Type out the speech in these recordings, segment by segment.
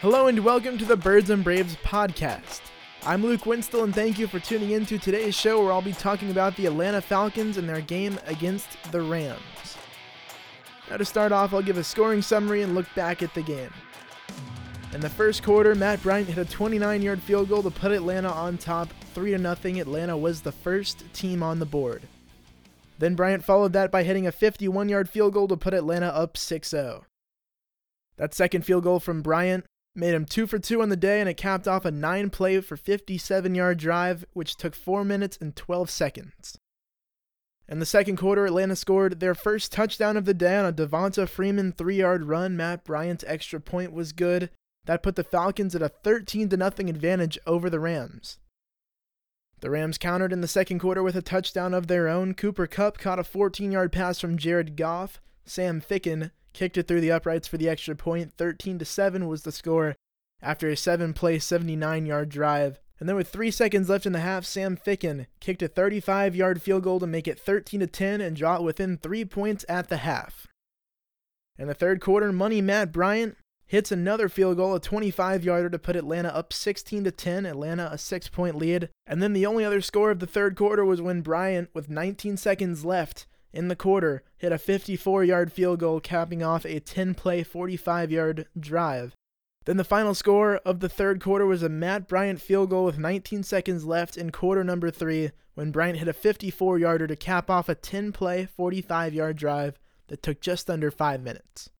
Hello and welcome to the Birds and Braves podcast. I'm Luke Winstel and thank you for tuning in to today's show where I'll be talking about the Atlanta Falcons and their game against the Rams. Now to start off, I'll give a scoring summary and look back at the game. In the first quarter, Matt Bryant hit a 29-yard field goal to put Atlanta on top 3 0. Atlanta was the first team on the board. Then Bryant followed that by hitting a 51-yard field goal to put Atlanta up 6-0. That second field goal from Bryant made him 2 for 2 on the day and it capped off a 9 play for 57 yard drive which took 4 minutes and 12 seconds. In the second quarter, Atlanta scored their first touchdown of the day on a Devonta Freeman 3-yard run. Matt Bryant's extra point was good. That put the Falcons at a 13 0 advantage over the Rams. The Rams countered in the second quarter with a touchdown of their own. Cooper Kupp caught a 14 yard pass from Jared Goff. Sam Ficken kicked it through the uprights for the extra point. 13 to 7 was the score after a 7-play 79-yard drive. And then with 3 seconds left in the half, Sam Ficken kicked a 35-yard field goal to make it 13 to 10 and draw it within 3 points at the half. In the third quarter, Money Matt Bryant hits another field goal, a 25-yarder to put Atlanta up 16 to 10. Atlanta a 6-point lead. And then the only other score of the third quarter was when Bryant with 19 seconds left in the quarter, hit a 54 yard field goal, capping off a 10 play, 45 yard drive. Then the final score of the third quarter was a Matt Bryant field goal with 19 seconds left in quarter number three when Bryant hit a 54 yarder to cap off a 10 play, 45 yard drive that took just under five minutes.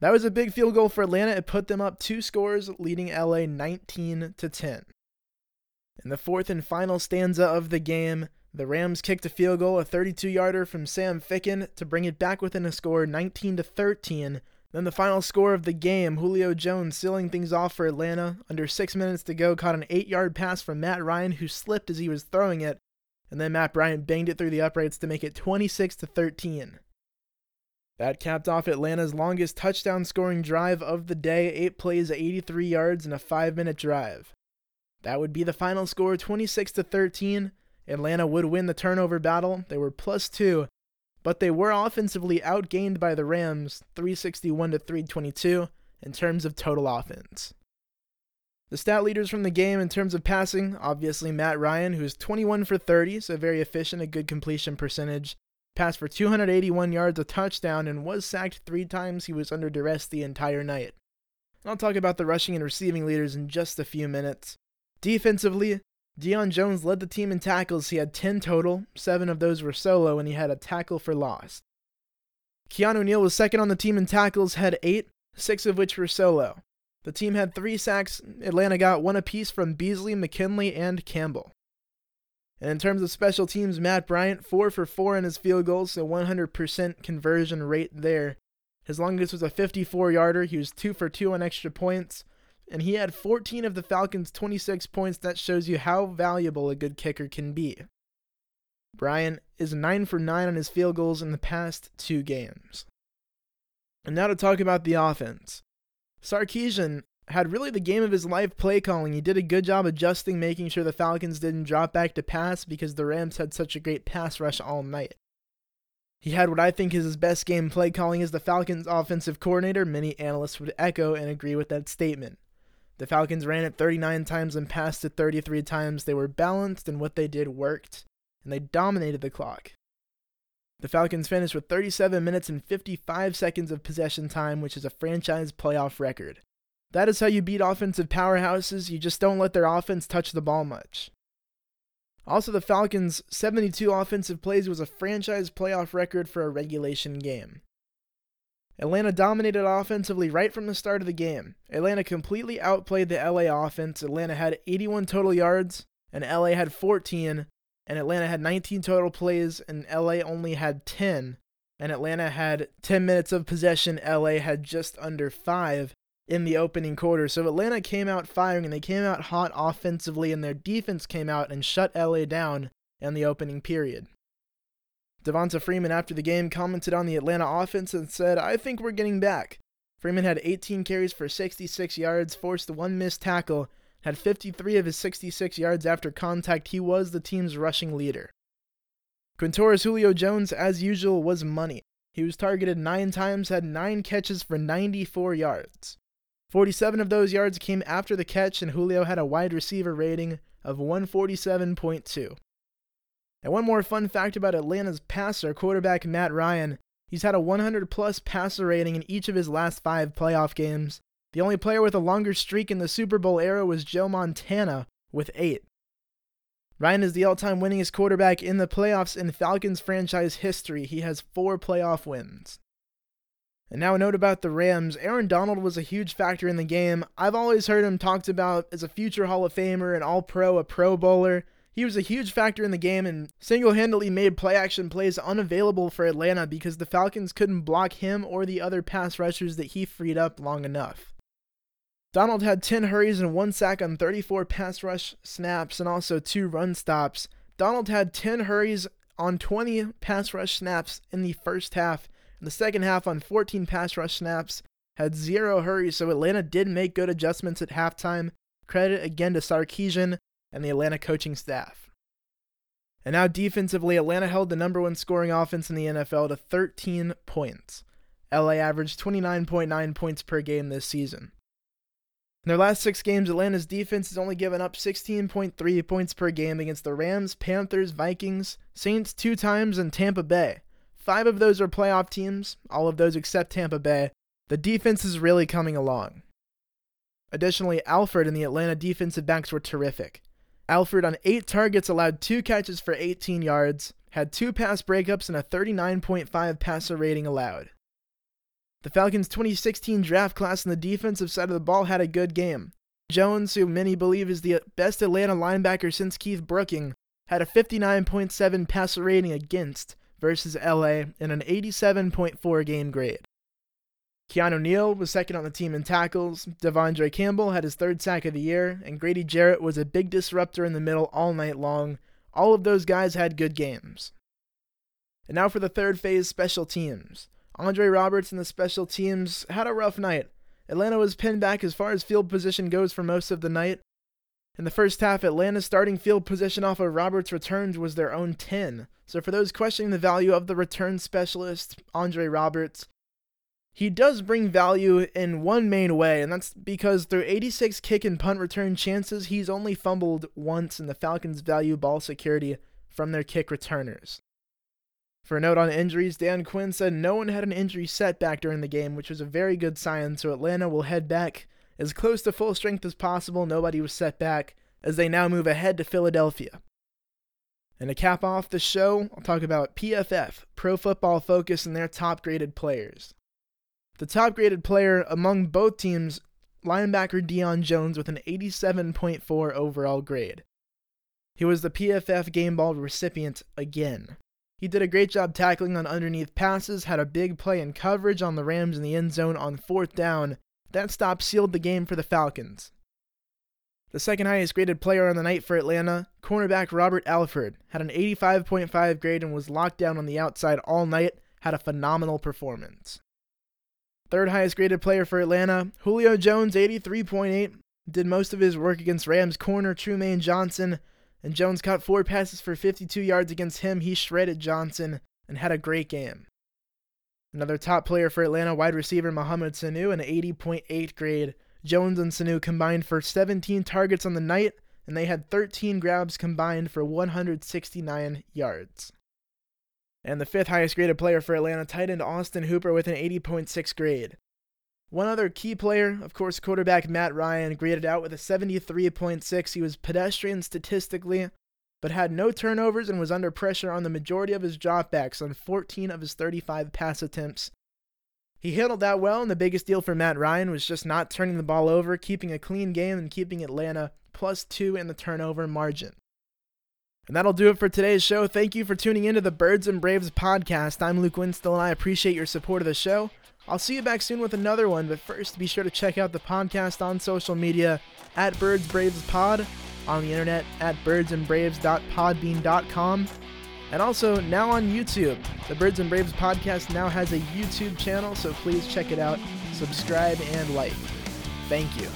That was a big field goal for Atlanta. It put them up two scores, leading LA 19 to 10. In the fourth and final stanza of the game, the Rams kicked a field goal, a 32-yarder from Sam Ficken to bring it back within a score 19 to 13. Then the final score of the game, Julio Jones sealing things off for Atlanta. Under 6 minutes to go, caught an 8-yard pass from Matt Ryan who slipped as he was throwing it, and then Matt Bryant banged it through the uprights to make it 26 to 13. That capped off Atlanta's longest touchdown scoring drive of the day, 8 plays, 83 yards and a 5-minute drive. That would be the final score 26 to 13 Atlanta would win the turnover battle. They were plus two, but they were offensively outgained by the Rams 361 to 322 in terms of total offense. The stat leaders from the game in terms of passing, obviously Matt Ryan, who's 21 for 30, so very efficient, a good completion percentage. Passed for 281 yards, a touchdown, and was sacked three times. He was under duress the entire night. I'll talk about the rushing and receiving leaders in just a few minutes. Defensively, Deion Jones led the team in tackles. He had 10 total, 7 of those were solo, and he had a tackle for loss. Keanu Neal was second on the team in tackles, had 8, 6 of which were solo. The team had 3 sacks. Atlanta got one apiece from Beasley, McKinley, and Campbell. And in terms of special teams, Matt Bryant, 4 for 4 in his field goals, so 100% conversion rate there. His longest was a 54 yarder. He was 2 for 2 on extra points and he had 14 of the Falcons' 26 points. That shows you how valuable a good kicker can be. Bryant is 9 for 9 on his field goals in the past two games. And now to talk about the offense. Sarkisian had really the game of his life play calling. He did a good job adjusting, making sure the Falcons didn't drop back to pass because the Rams had such a great pass rush all night. He had what I think is his best game play calling as the Falcons offensive coordinator. Many analysts would echo and agree with that statement. The Falcons ran it 39 times and passed it 33 times. They were balanced and what they did worked, and they dominated the clock. The Falcons finished with 37 minutes and 55 seconds of possession time, which is a franchise playoff record. That is how you beat offensive powerhouses. You just don't let their offense touch the ball much. Also, the Falcons' 72 offensive plays was a franchise playoff record for a regulation game. Atlanta dominated offensively right from the start of the game. Atlanta completely outplayed the LA offense. Atlanta had 81 total yards, and LA had 14, and Atlanta had 19 total plays, and LA only had 10. And Atlanta had 10 minutes of possession. LA had just under 5 in the opening quarter. So Atlanta came out firing, and they came out hot offensively, and their defense came out and shut LA down in the opening period. Devonta Freeman, after the game, commented on the Atlanta offense and said, I think we're getting back. Freeman had 18 carries for 66 yards, forced one missed tackle, had 53 of his 66 yards after contact. He was the team's rushing leader. Quintorris Julio Jones, as usual, was money. He was targeted nine times, had nine catches for 94 yards. 47 of those yards came after the catch, and Julio had a wide receiver rating of 147.2. And one more fun fact about Atlanta's passer, quarterback Matt Ryan. He's had a 100 plus passer rating in each of his last five playoff games. The only player with a longer streak in the Super Bowl era was Joe Montana with eight. Ryan is the all time winningest quarterback in the playoffs in Falcons franchise history. He has four playoff wins. And now a note about the Rams. Aaron Donald was a huge factor in the game. I've always heard him talked about as a future Hall of Famer, an all pro, a pro bowler. He was a huge factor in the game and single handedly made play action plays unavailable for Atlanta because the Falcons couldn't block him or the other pass rushers that he freed up long enough. Donald had 10 hurries and one sack on 34 pass rush snaps and also two run stops. Donald had 10 hurries on 20 pass rush snaps in the first half. In the second half, on 14 pass rush snaps, had zero hurries, so Atlanta did make good adjustments at halftime. Credit again to Sarkisian and the Atlanta coaching staff. And now defensively, Atlanta held the number one scoring offense in the NFL to 13 points. LA averaged 29.9 points per game this season. In their last six games, Atlanta's defense has only given up 16.3 points per game against the Rams, Panthers, Vikings, Saints two times, and Tampa Bay. Five of those are playoff teams, all of those except Tampa Bay. The defense is really coming along. Additionally, Alford and the Atlanta defensive backs were terrific. Alford, on eight targets, allowed two catches for 18 yards, had two pass breakups, and a 39.5 passer rating allowed. The Falcons' 2016 draft class on the defensive side of the ball had a good game. Jones, who many believe is the best Atlanta linebacker since Keith Brooking, had a 59.7 passer rating against versus LA and an 87.4 game grade. Keanu Neal was second on the team in tackles, De'Vondre Campbell had his third sack of the year, and Grady Jarrett was a big disruptor in the middle all night long. All of those guys had good games. And now for the third phase special teams. Andre Roberts and the special teams had a rough night. Atlanta was pinned back as far as field position goes for most of the night. In the first half, Atlanta's starting field position off of Roberts' returns was their own 10. So, for those questioning the value of the return specialist, Andre Roberts, he does bring value in one main way, and that's because through 86 kick and punt return chances, he's only fumbled once, and the Falcons value ball security from their kick returners. For a note on injuries, Dan Quinn said no one had an injury setback during the game, which was a very good sign, so Atlanta will head back as close to full strength as possible. Nobody was set back as they now move ahead to Philadelphia. And to cap off the show, I'll talk about PFF, Pro Football Focus, and their top graded players. The top graded player among both teams, linebacker Deion Jones, with an 87.4 overall grade. He was the PFF game ball recipient again. He did a great job tackling on underneath passes, had a big play in coverage on the Rams in the end zone on fourth down. That stop sealed the game for the Falcons. The second highest graded player on the night for Atlanta, cornerback Robert Alford, had an 85.5 grade and was locked down on the outside all night, had a phenomenal performance. Third highest graded player for Atlanta, Julio Jones, 83.8, did most of his work against Rams corner Trumaine Johnson, and Jones caught four passes for 52 yards against him. He shredded Johnson and had a great game. Another top player for Atlanta, wide receiver Mohamed Sanu, an 80.8 grade. Jones and Sanu combined for 17 targets on the night, and they had 13 grabs combined for 169 yards. And the fifth highest graded player for Atlanta, tight end Austin Hooper with an 80.6 grade. One other key player, of course, quarterback Matt Ryan, graded out with a 73.6. He was pedestrian statistically, but had no turnovers and was under pressure on the majority of his dropbacks on 14 of his 35 pass attempts. He handled that well, and the biggest deal for Matt Ryan was just not turning the ball over, keeping a clean game, and keeping Atlanta plus two in the turnover margin. And that'll do it for today's show. Thank you for tuning into the Birds and Braves podcast. I'm Luke Winstel, and I appreciate your support of the show. I'll see you back soon with another one, but first be sure to check out the podcast on social media at Birds Braves Pod, on the internet at birdsandbraves.podbean.com, and also now on YouTube. The Birds and Braves podcast now has a YouTube channel, so please check it out, subscribe, and like. Thank you.